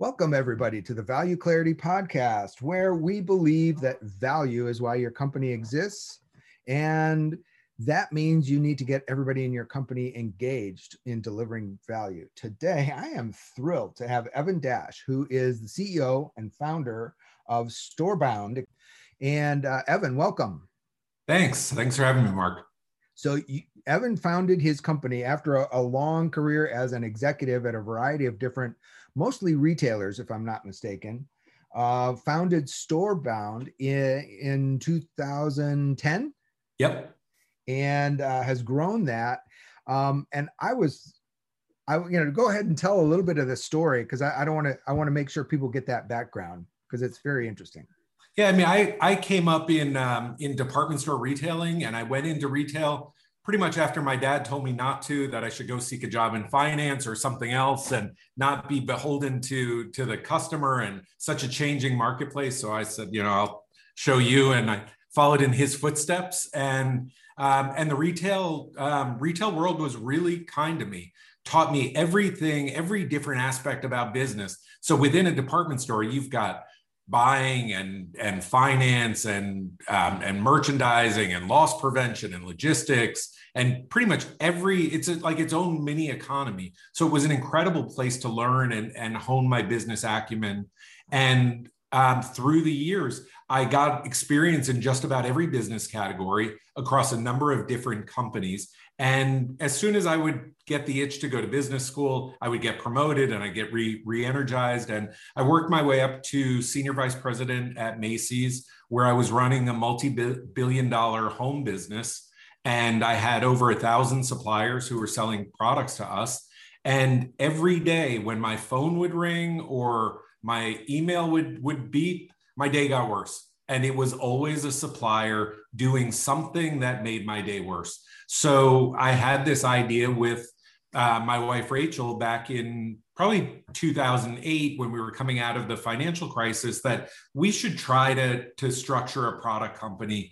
Welcome, everybody, to the Value Clarity Podcast, where we believe that value is why your company exists. And that means you need to get everybody in your company engaged in delivering value. Today, I am thrilled to have Evan Dash, who is the CEO and founder of Storebound. And uh, Evan, welcome. Thanks. Thanks for having me, Mark. So, you, Evan founded his company after a, a long career as an executive at a variety of different mostly retailers, if I'm not mistaken. Uh, founded Storebound in, in 2010. Yep. And uh, has grown that. Um, and I was, I you know, go ahead and tell a little bit of the story because I, I don't want to. I want to make sure people get that background because it's very interesting. Yeah, I mean, I I came up in um, in department store retailing, and I went into retail pretty much after my dad told me not to that i should go seek a job in finance or something else and not be beholden to to the customer and such a changing marketplace. So i said you know i'll show you and i followed in his footsteps. And um, and the retail um, retail world was really kind to me taught me everything every different aspect about business. So within a department store you've got buying and and finance and um, and merchandising and loss prevention and logistics and pretty much every it's a, like its own mini economy. So it was an incredible place to learn and and hone my business acumen. And um, through the years i got experience in just about every business category across a number of different companies and as soon as I would get the itch to go to business school, I would get promoted and I get re energized. And I worked my way up to senior vice president at Macy's, where I was running a multi billion dollar home business. And I had over a thousand suppliers who were selling products to us. And every day when my phone would ring or my email would, would beep, my day got worse. And it was always a supplier doing something that made my day worse. So I had this idea with uh, my wife Rachel back in probably 2008 when we were coming out of the financial crisis that we should try to, to structure a product company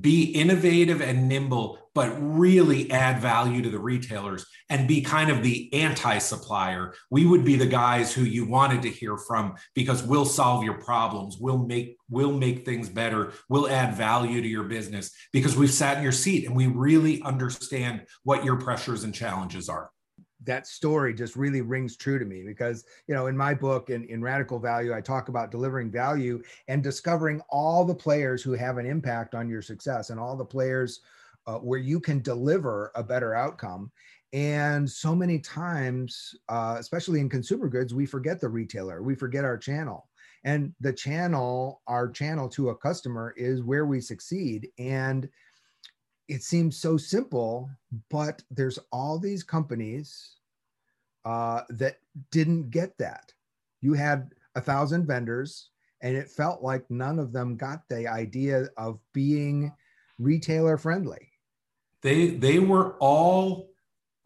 be innovative and nimble, but really add value to the retailers and be kind of the anti supplier. We would be the guys who you wanted to hear from because we'll solve your problems. We'll make, we'll make things better. We'll add value to your business because we've sat in your seat and we really understand what your pressures and challenges are that story just really rings true to me because you know in my book in, in radical value i talk about delivering value and discovering all the players who have an impact on your success and all the players uh, where you can deliver a better outcome. And so many times uh, especially in consumer goods we forget the retailer we forget our channel. And the channel our channel to a customer is where we succeed. And it seems so simple, but there's all these companies uh, that didn't get that. You had a thousand vendors, and it felt like none of them got the idea of being retailer friendly. They they were all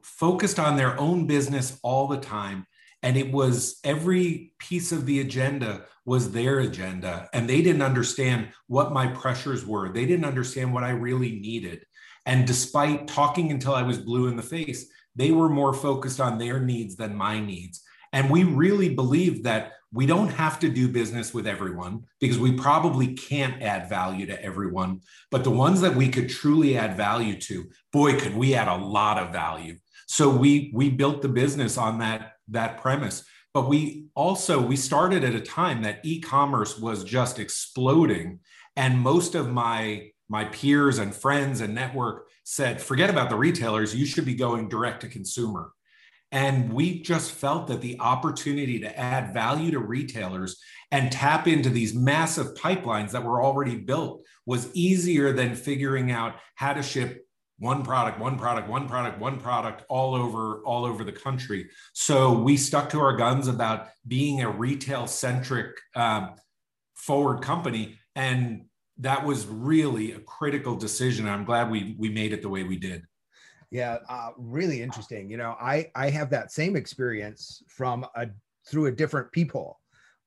focused on their own business all the time and it was every piece of the agenda was their agenda and they didn't understand what my pressures were they didn't understand what i really needed and despite talking until I was blue in the face, they were more focused on their needs than my needs. And we really believe that we don't have to do business with everyone because we probably can't add value to everyone. But the ones that we could truly add value to, boy, could we add a lot of value. So we we built the business on that that premise. But we also we started at a time that e-commerce was just exploding. And most of my my peers and friends and network said, forget about the retailers, you should be going direct to consumer. And we just felt that the opportunity to add value to retailers and tap into these massive pipelines that were already built was easier than figuring out how to ship one product one product one product one product all over all over the country so we stuck to our guns about being a retail centric um, forward company and that was really a critical decision i'm glad we we made it the way we did yeah uh, really interesting you know i i have that same experience from a through a different people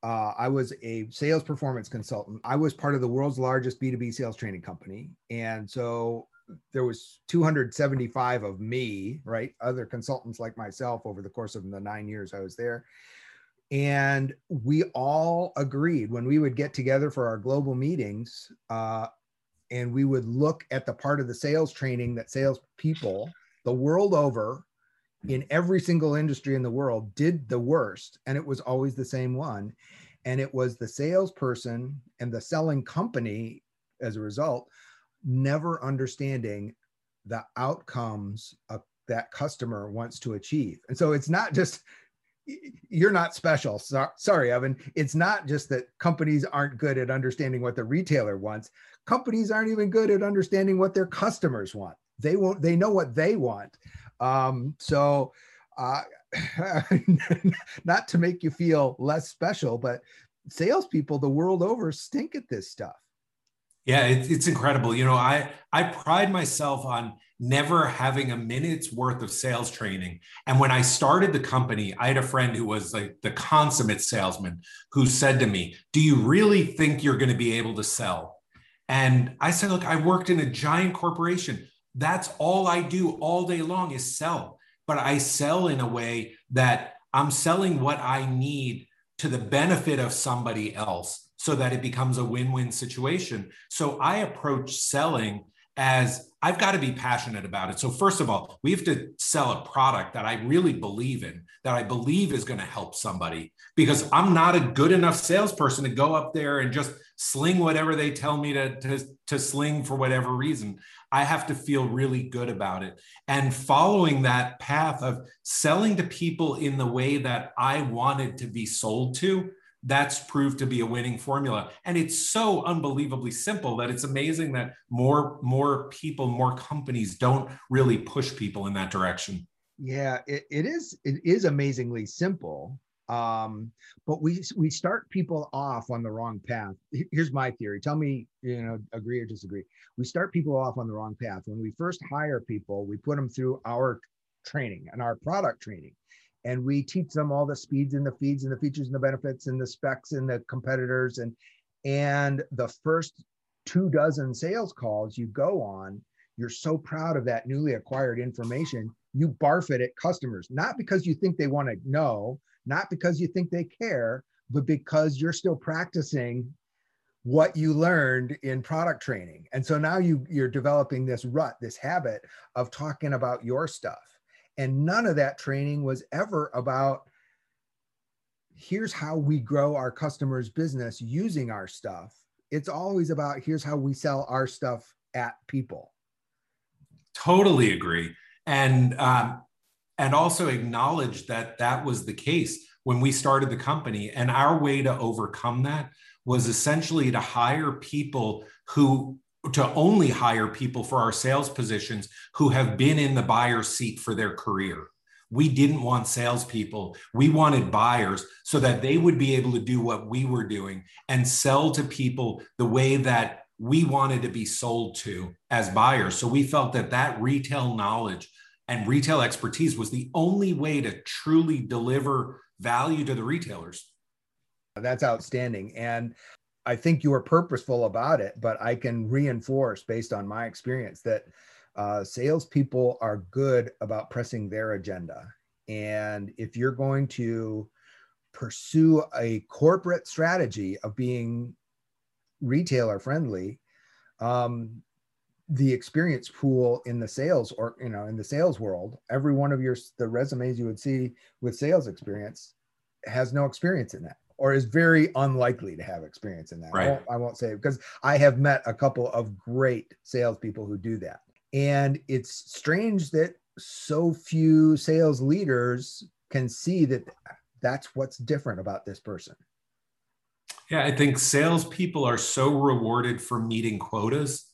uh, I was a sales performance consultant. I was part of the world's largest B2B sales training company. And so there was 275 of me, right? Other consultants like myself over the course of the nine years I was there. And we all agreed when we would get together for our global meetings, uh, and we would look at the part of the sales training that sales people the world over in every single industry in the world did the worst. And it was always the same one. And it was the salesperson and the selling company as a result never understanding the outcomes of that customer wants to achieve. And so it's not just you're not special. So, sorry, Evan. It's not just that companies aren't good at understanding what the retailer wants. Companies aren't even good at understanding what their customers want. They won't. They know what they want. Um, so, uh, not to make you feel less special, but salespeople the world over stink at this stuff. Yeah, it, it's incredible. You know, I I pride myself on never having a minute's worth of sales training. And when I started the company, I had a friend who was like the consummate salesman who said to me, "Do you really think you're going to be able to sell?" And I said, "Look, I worked in a giant corporation. That's all I do all day long is sell. But I sell in a way that I'm selling what I need to the benefit of somebody else." so that it becomes a win win situation. So I approach selling as I've got to be passionate about it. So, first of all, we have to sell a product that I really believe in, that I believe is going to help somebody, because I'm not a good enough salesperson to go up there and just sling whatever they tell me to, to, to sling for whatever reason. I have to feel really good about it. And following that path of selling to people in the way that I wanted to be sold to that's proved to be a winning formula. And it's so unbelievably simple that it's amazing that more more people more companies don't really push people in that direction. Yeah it, it is it is amazingly simple. Um but we we start people off on the wrong path. Here's my theory. Tell me you know agree or disagree. We start people off on the wrong path. When we first hire people we put them through our training and our product training and we teach them all the speeds and the feeds and the features and the benefits and the specs and the competitors. And and the first two dozen sales calls you go on you're so proud of that newly acquired information you barf it at customers. Not because you think they want to know not because you think they care but because you're still practicing what you learned in product training. And so now you you're developing this rut this habit of talking about your stuff and none of that training was ever about here's how we grow our customers' business using our stuff. It's always about here's how we sell our stuff at people. Totally agree. And, um, and also acknowledge that that was the case when we started the company. And our way to overcome that was essentially to hire people who to only hire people for our sales positions who have been in the buyer's seat for their career. We didn't want salespeople. We wanted buyers so that they would be able to do what we were doing and sell to people the way that we wanted to be sold to as buyers. So we felt that that retail knowledge and retail expertise was the only way to truly deliver value to the retailers. That's outstanding. And I think you were purposeful about it, but I can reinforce based on my experience that uh, salespeople are good about pressing their agenda. And if you're going to pursue a corporate strategy of being retailer friendly, um, the experience pool in the sales or you know in the sales world, every one of your the resumes you would see with sales experience has no experience in that or is very unlikely to have experience in that. Right. I, won't, I won't say because I have met a couple of great salespeople who do that. And it's strange that so few sales leaders can see that that's what's different about this person. Yeah, I think salespeople are so rewarded for meeting quotas,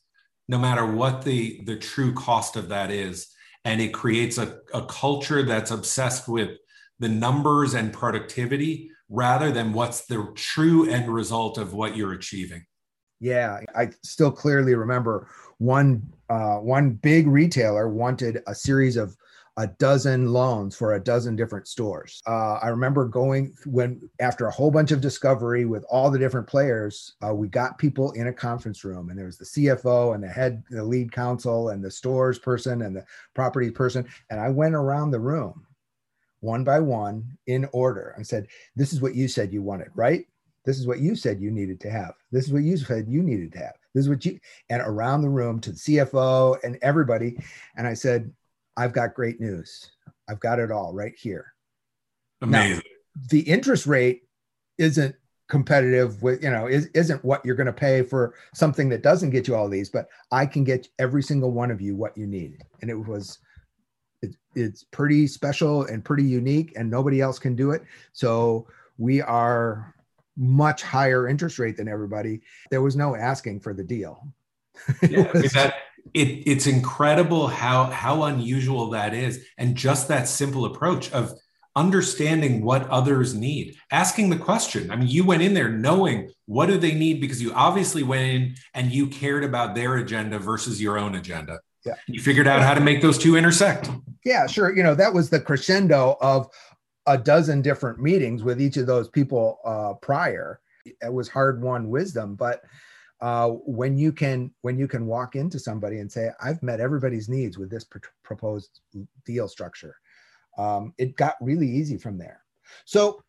no matter what the the true cost of that is and it creates a, a culture that's obsessed with the numbers and productivity rather than what's the true end result of what you're achieving yeah i still clearly remember one uh, one big retailer wanted a series of a dozen loans for a dozen different stores. Uh, I remember going when after a whole bunch of discovery with all the different players, uh, we got people in a conference room, and there was the CFO and the head, the lead counsel, and the stores person and the property person, and I went around the room one by one in order and said, "This is what you said you wanted, right? This is what you said you needed to have. This is what you said you needed to have. This is what you." And around the room to the CFO and everybody, and I said, I've got great news. I've got it all right here. Amazing. Now, the interest rate isn't competitive with, you know, is, isn't what you're going to pay for something that doesn't get you all these, but I can get every single one of you what you need. And it was, it, it's pretty special and pretty unique and nobody else can do it. So we are much higher interest rate than everybody. There was no asking for the deal. yeah, was, that it, it's incredible how how unusual that is and just that simple approach of understanding what others need asking the question i mean you went in there knowing what do they need because you obviously went in and you cared about their agenda versus your own agenda yeah. You figured out how to make those two intersect. Yeah sure. You know that was the crescendo of a dozen different meetings with each of those people uh, prior. It was hard won wisdom but uh, when you can when you can walk into somebody and say i've met everybody's needs with this pr- proposed deal structure um, it got really easy from there. So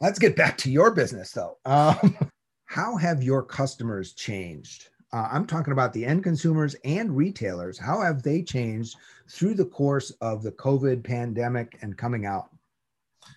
let's get back to your business though. Um, how have your customers changed uh, i'm talking about the end consumers and retailers. How have they changed through the course of the covid pandemic and coming out?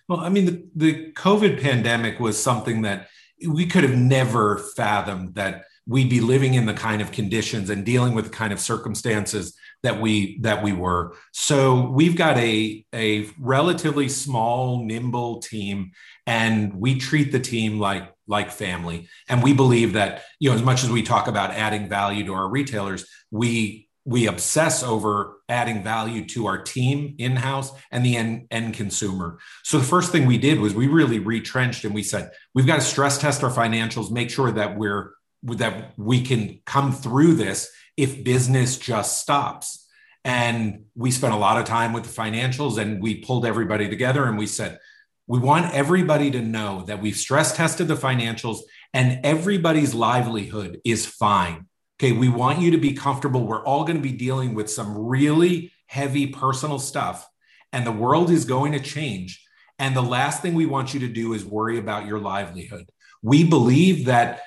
Well i mean the, the covid pandemic was something that we could have never fathomed that we'd be living in the kind of conditions and dealing with the kind of circumstances that we that we were. So we've got a a relatively small nimble team and we treat the team like like family. And we believe that you know as much as we talk about adding value to our retailers we we obsess over adding value to our team in-house and the end, end consumer. So the first thing we did was we really retrenched and we said we've got to stress test our financials make sure that we're that we can come through this if business just stops. And we spent a lot of time with the financials and we pulled everybody together and we said, we want everybody to know that we've stress tested the financials and everybody's livelihood is fine. Okay, we want you to be comfortable. We're all going to be dealing with some really heavy personal stuff, and the world is going to change. And the last thing we want you to do is worry about your livelihood. We believe that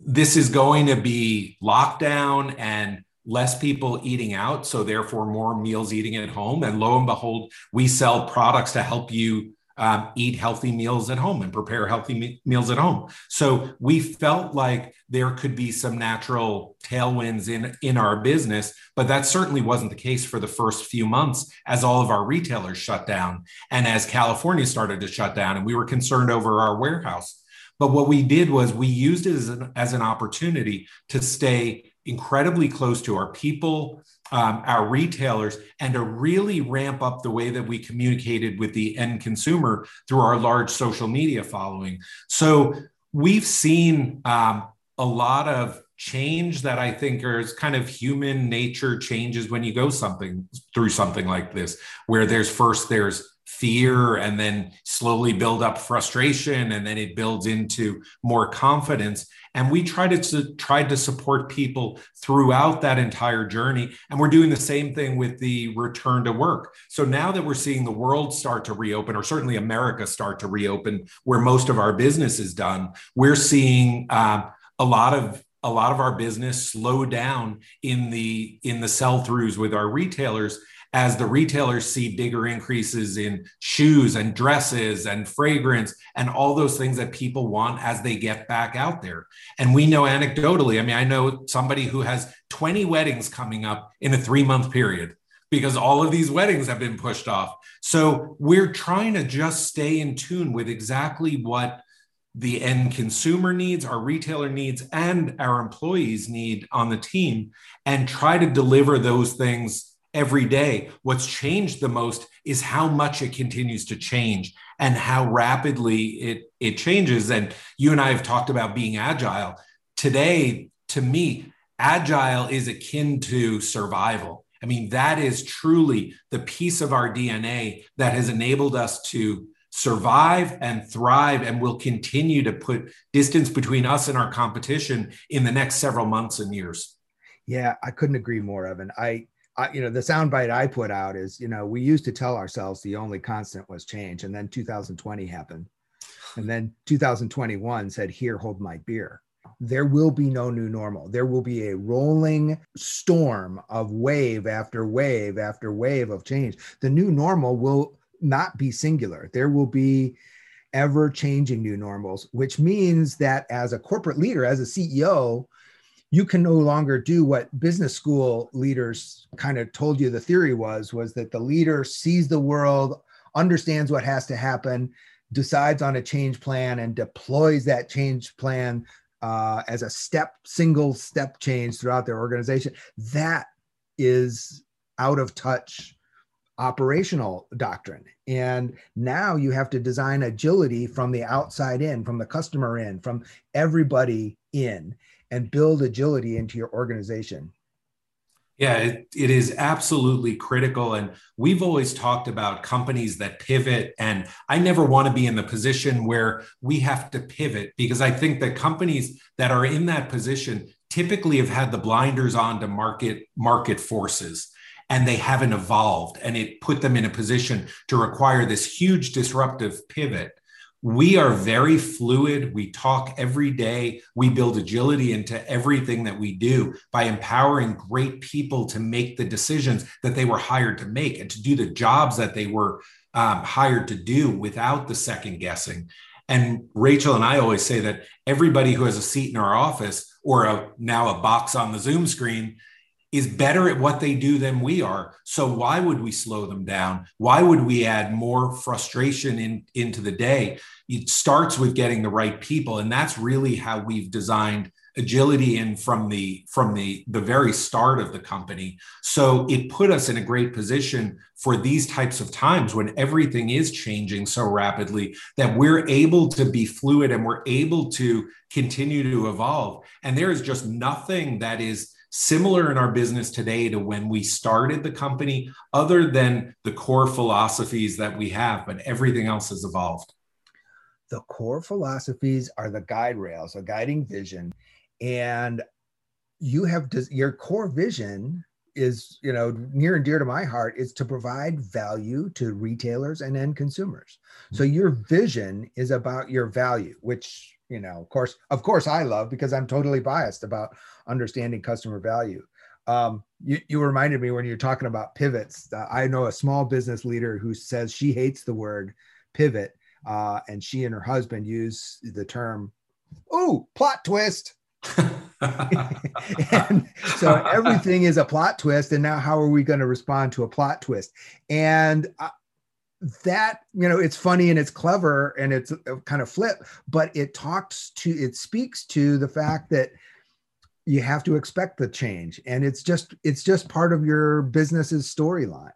this is going to be lockdown and less people eating out. So, therefore, more meals eating at home. And lo and behold, we sell products to help you um, eat healthy meals at home and prepare healthy me- meals at home. So, we felt like there could be some natural tailwinds in, in our business, but that certainly wasn't the case for the first few months as all of our retailers shut down and as California started to shut down. And we were concerned over our warehouse but what we did was we used it as an, as an opportunity to stay incredibly close to our people, um, our retailers, and to really ramp up the way that we communicated with the end consumer through our large social media following. So we've seen um, a lot of change that I think is kind of human nature changes when you go something through something like this, where there's first there's fear and then slowly build up frustration and then it builds into more confidence. And we try to, try to support people throughout that entire journey. And we're doing the same thing with the return to work. So now that we're seeing the world start to reopen or certainly america start to reopen where most of our business is done we're seeing um, a lot of a lot of our business slow down in the in the sell throughs with our retailers as the retailers see bigger increases in shoes and dresses and fragrance and all those things that people want as they get back out there. And we know anecdotally, I mean, I know somebody who has 20 weddings coming up in a three month period because all of these weddings have been pushed off. So we're trying to just stay in tune with exactly what the end consumer needs, our retailer needs, and our employees need on the team, and try to deliver those things every day. What's changed the most is how much it continues to change and how rapidly it, it changes. And you and I have talked about being agile. Today, to me, agile is akin to survival. I mean, that is truly the piece of our DNA that has enabled us to survive and thrive and will continue to put distance between us and our competition in the next several months and years. Yeah, I couldn't agree more, Evan. I, I you know, the soundbite I put out is, you know, we used to tell ourselves the only constant was change, and then 2020 happened, and then 2021 said, "Here, hold my beer." There will be no new normal. There will be a rolling storm of wave after wave after wave of change. The new normal will not be singular. There will be ever changing new normals, which means that as a corporate leader, as a CEO, you can no longer do what business school leaders kind of told you the theory was was that the leader sees the world understands what has to happen decides on a change plan and deploys that change plan uh, as a step single step change throughout their organization that is out of touch operational doctrine. And now you have to design agility from the outside in, from the customer in, from everybody in, and build agility into your organization. Yeah, it, it is absolutely critical. And we've always talked about companies that pivot. And I never want to be in the position where we have to pivot because I think that companies that are in that position typically have had the blinders on to market market forces and they haven't evolved and it put them in a position to require this huge disruptive pivot we are very fluid. We talk every day. We build agility into everything that we do by empowering great people to make the decisions that they were hired to make and to do the jobs that they were um, hired to do without the second guessing. And rachel and i always say that everybody who has a seat in our office or a, now a box on the zoom screen is better at what they do than we are. So why would we slow them down? Why would we add more frustration in, into the day? It starts with getting the right people. And that's really how we've designed agility in from the from the the very start of the company so it put us in a great position for these types of times when everything is changing so rapidly that we're able to be fluid and we're able to continue to evolve and there is just nothing that is similar in our business today to when we started the company, other than the core philosophies that we have, but everything else has evolved. The core philosophies are the guide rails, a guiding vision. And you have your core vision is you know near and dear to my heart is to provide value to retailers and end consumers so mm-hmm. your vision is about your value which you know of course of course i love because i'm totally biased about understanding customer value. Um, you, you reminded me when you're talking about pivots. Uh, I know a small business leader who says she hates the word pivot, uh, and she and her husband use the term, "Oh, plot twist." and so everything is a plot twist, and now how are we going to respond to a plot twist? And that you know it's funny and it's clever and it's uh, kind of flip but it talks to it speaks to the fact that you have to expect the change and it's just it's just part of your business's storyline.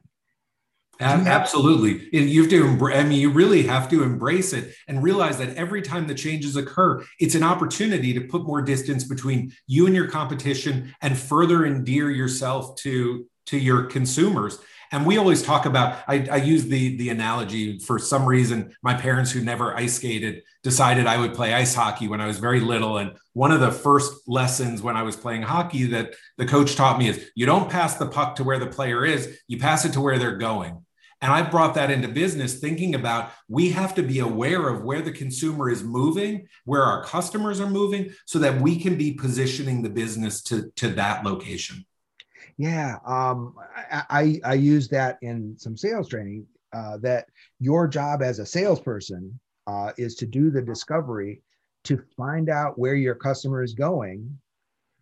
Absolutely. You have to i mean you really have to embrace it and realize that every time the changes occur it's an opportunity to put more distance between you and your competition and further endear yourself to to your consumers and we always talk about I, I, use the the analogy for some reason my parents who never ice skated decided i would play ice hockey when i was very little and one of the first lessons when i was playing hockey that the coach taught me is you don't pass the puck to where the player is you pass it to where they're going and I brought that into business thinking about we have to be aware of where the consumer is moving, where our customers are moving, so that we can be positioning the business to, to that location. Yeah, um, I, I, I use that in some sales training. Uh, that your job as a salesperson uh, is to do the discovery to find out where your customer is going,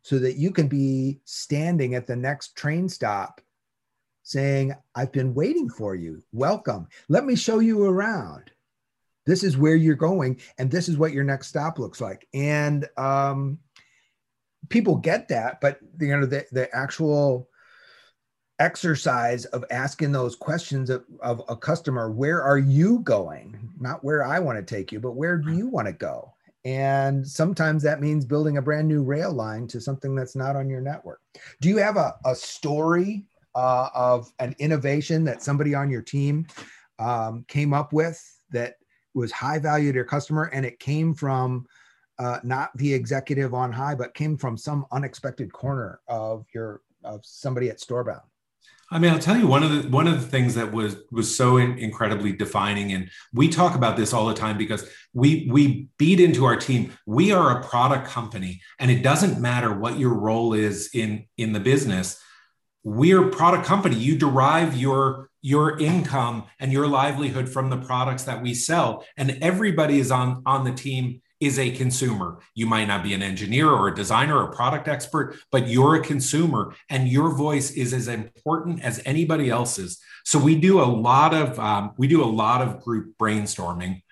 so that you can be standing at the next train stop, saying, "I've been waiting for you. Welcome. Let me show you around." this is where you're going and this is what your next stop looks like and um, people get that but you know the, the actual exercise of asking those questions of, of a customer where are you going? Not where i want to take you but where do you want to go? And sometimes that means building a brand new rail line to something that's not on your network. Do you have a, a story uh, of an innovation that somebody on your team um, came up with that was high value to your customer and it came from uh, not the executive on high but came from some unexpected corner of your of somebody at storebound I mean, I'll tell you one of the one of the things that was was so in, incredibly defining, and we talk about this all the time because we we beat into our team. We are a product company, and it doesn't matter what your role is in in the business. We're a product company. You derive your your income and your livelihood from the products that we sell, and everybody is on on the team is a consumer. You might not be an engineer or a designer or a product expert, but you're a consumer and your voice is as important as anybody else's. So we do a lot of um, we do a lot of group brainstorming,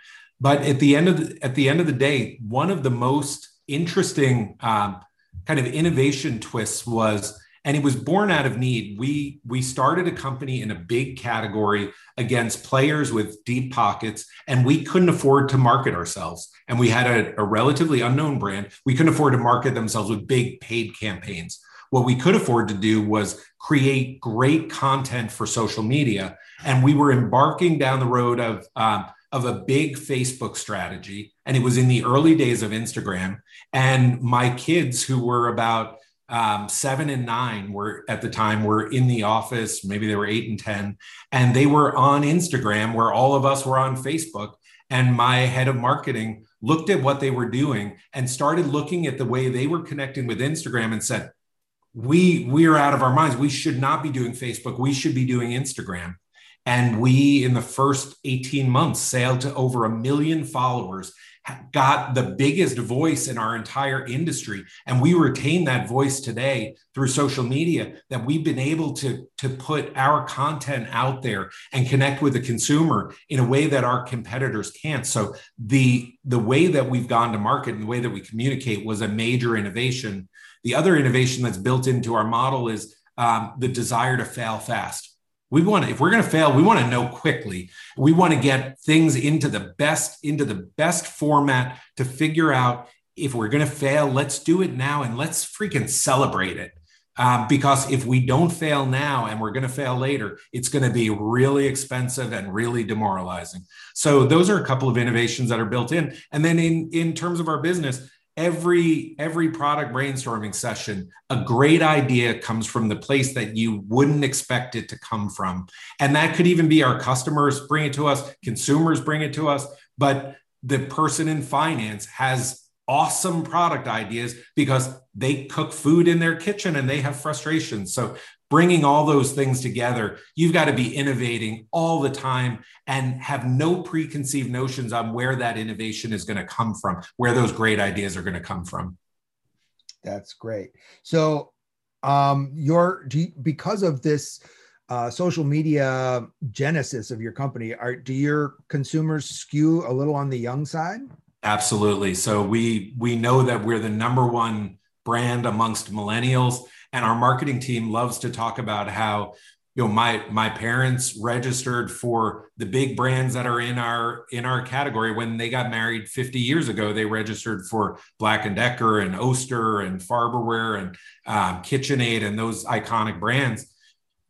but at the end of the, at the end of the day, one of the most interesting um, kind of innovation twists was and it was born out of need. We we started a company in a big category against players with deep pockets and we couldn't afford to market ourselves. And we had a, a, relatively unknown brand. We couldn't afford to market themselves with big paid campaigns. What we could afford to do was create great content for social media and we were embarking down the road of um, of a big facebook strategy and it was in the early days of instagram. And my kids who were about um, seven and nine were at the time were in the office. Maybe they were eight and ten. And they were on instagram where all of us were on facebook. And my head of marketing looked at what they were doing and started looking at the way they were connecting with instagram and said we we are out of our minds. We should not be doing facebook. We should be doing instagram. And we in the first 18 months sailed to over a million followers got the biggest voice in our entire industry. And we retain that voice today through social media that we've been able to to put our content out there and connect with the consumer in a way that our competitors can't. So the the way that we've gone to market and the way that we communicate was a major innovation. The other innovation that's built into our model is um, the desire to fail fast we want to, if we're going to fail, we want to know quickly. We want to get things into the best, into the best format to figure out if we're going to fail, let's do it now and let's freaking celebrate it. Um, because if we don't fail now and we're going to fail later, it's going to be really expensive and really demoralizing. So those are a couple of innovations that are built in. And then in in terms of our business, every every product brainstorming session a great idea comes from the place that you wouldn't expect it to come from. And that could even be our customers bring it to us consumers bring it to us but the person in finance has awesome product ideas because they cook food in their kitchen and they have frustrations so bringing all those things together, you've got to be innovating all the time and have no preconceived notions on where that innovation is going to come from, where those great ideas are going to come from. That's great. So, um, your you, because of this uh, social media genesis of your company, are do your consumers skew a little on the young side? Absolutely. So we we know that we're the number one brand amongst millennials and our marketing team loves to talk about how you know my my parents registered for the big brands that are in our in our category. When they got married 50 years ago they registered for black and decker and oster and farberware and um, kitchenaid and those iconic brands.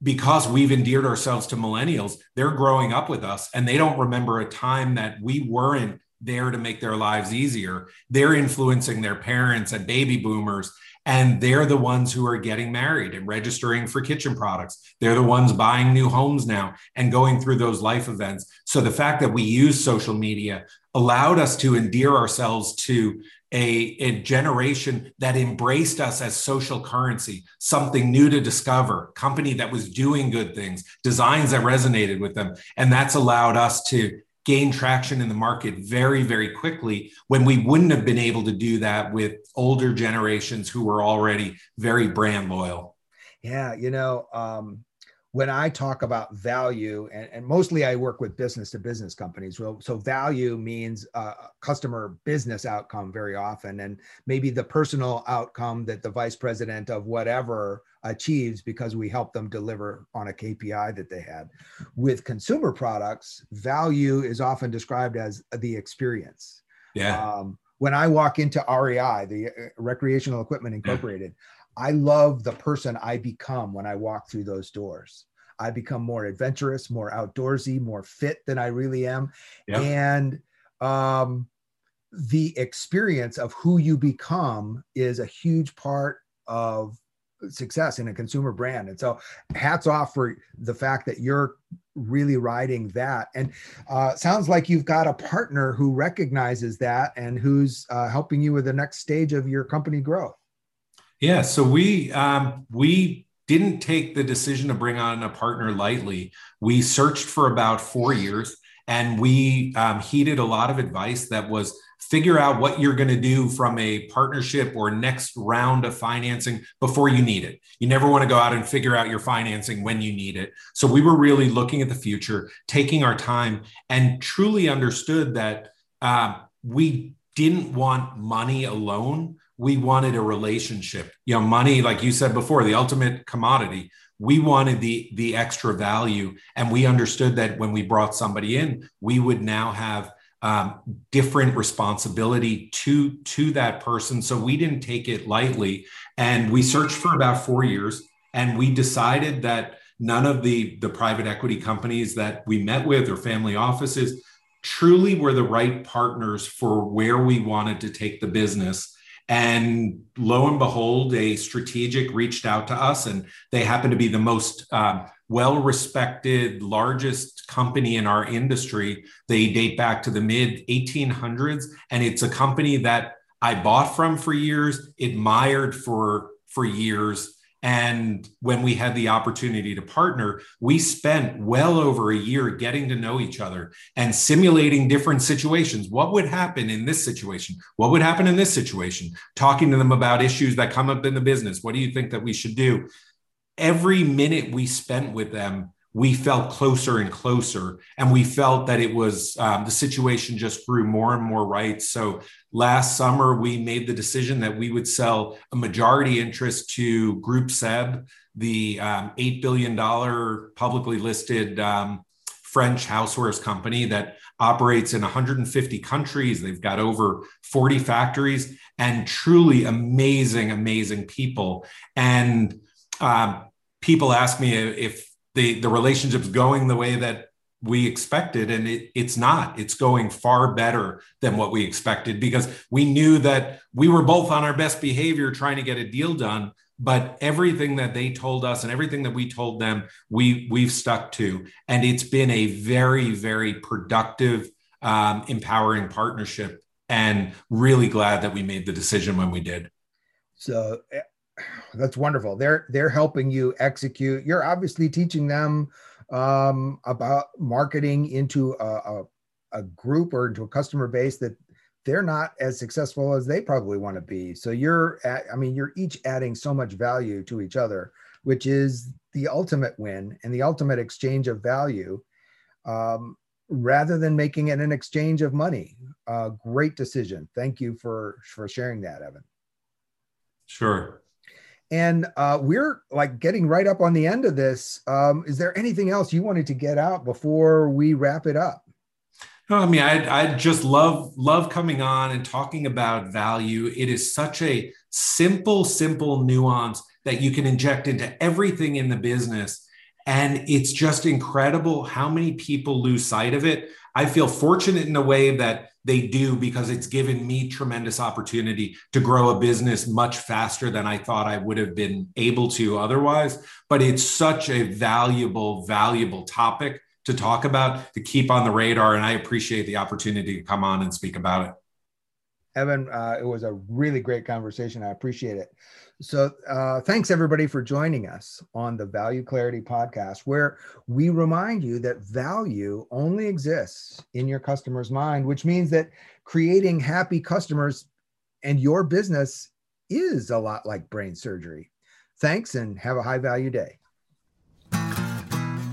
Because we've endeared ourselves to millennials they're growing up with us and they don't remember a time that we weren't there to make their lives easier. They're influencing their parents and baby boomers and they're the ones who are getting married and registering for kitchen products. They're the ones buying new homes now and going through those life events. So the fact that we use social media allowed us to endear ourselves to a, a, generation that embraced us as social currency, something new to discover, company that was doing good things, designs that resonated with them. And that's allowed us to gain traction in the market very, very quickly when we wouldn't have been able to do that with older generations who were already very brand loyal. Yeah, you know, um, when I talk about value, and, and, mostly I work with business to business companies. Well, so value means uh, customer business outcome very often, and maybe the personal outcome that the vice president of whatever achieves because we help them deliver on a KPI that they had. With consumer products, value is often described as the experience. Yeah. Um, when I walk into REI, the uh, Recreational Equipment Incorporated, yeah I love the person I become when I walk through those doors. I become more adventurous, more outdoorsy, more fit than I really am. Yep. And um, the experience of who you become is a huge part of success in a consumer brand. And so, hats off for the fact that you're really riding that. And uh, sounds like you've got a partner who recognizes that and who's uh, helping you with the next stage of your company growth. Yeah, so we um, we didn't take the decision to bring on a partner lightly. We searched for about four years, and we um, heeded a lot of advice that was figure out what you're going to do from a partnership or next round of financing before you need it. You never want to go out and figure out your financing when you need it. So we were really looking at the future, taking our time, and truly understood that uh, we didn't want money alone we wanted a relationship you know money like you said before the ultimate commodity we wanted the the extra value and we understood that when we brought somebody in we would now have um, different responsibility to to that person. So we didn't take it lightly. And we searched for about four years and we decided that none of the the private equity companies that we met with or family offices truly were the right partners for where we wanted to take the business. And lo and behold, a strategic reached out to us, and they happened to be the most um, well respected, largest company in our industry. They date back to the mid 1800s, and it's a company that I bought from for years, admired for, for years, and when we had the opportunity to partner, we spent well over a year getting to know each other and simulating different situations. What would happen in this situation? What would happen in this situation? Talking to them about issues that come up in the business. What do you think that we should do? Every minute we spent with them, we felt closer and closer and we felt that it was um, the situation just grew more and more right so last summer we made the decision that we would sell a majority interest to Groupe SEB the um, $8 billion publicly listed um, french housewares company that operates in 150 countries. They've got over 40 factories and truly amazing amazing people. And um, people ask me if the the relationship's going the way that we expected and it, it's not. It's going far better than what we expected because we knew that we were both on our best behavior trying to get a deal done but everything that they told us and everything that we told them we we've stuck to. And it's been a very very productive um, empowering partnership and really glad that we made the decision when we did. So that's wonderful. They're they're helping you execute. You're obviously teaching them um, about marketing into a, a, a group or into a customer base that they're not as successful as they probably want to be. So you're at, I mean, you're each adding so much value to each other, which is the ultimate win and the ultimate exchange of value. Um, rather than making it an exchange of money. Uh, great decision. Thank you for for sharing that, Evan. Sure. And uh, we're like getting right up on the end of this. Um, is there anything else you wanted to get out before we wrap it up? No, I mean, I, I just love love coming on and talking about value. It is such a simple, simple nuance that you can inject into everything in the business, and it's just incredible how many people lose sight of it. I feel fortunate in a way that they do because it's given me tremendous opportunity to grow a business much faster than I thought I would have been able to otherwise. But it's such a valuable, valuable topic to talk about, to keep on the radar. And I appreciate the opportunity to come on and speak about it. Evan, uh, it was a really great conversation. I appreciate it. So, uh, thanks everybody for joining us on the Value Clarity podcast, where we remind you that value only exists in your customer's mind, which means that creating happy customers and your business is a lot like brain surgery. Thanks and have a high value day.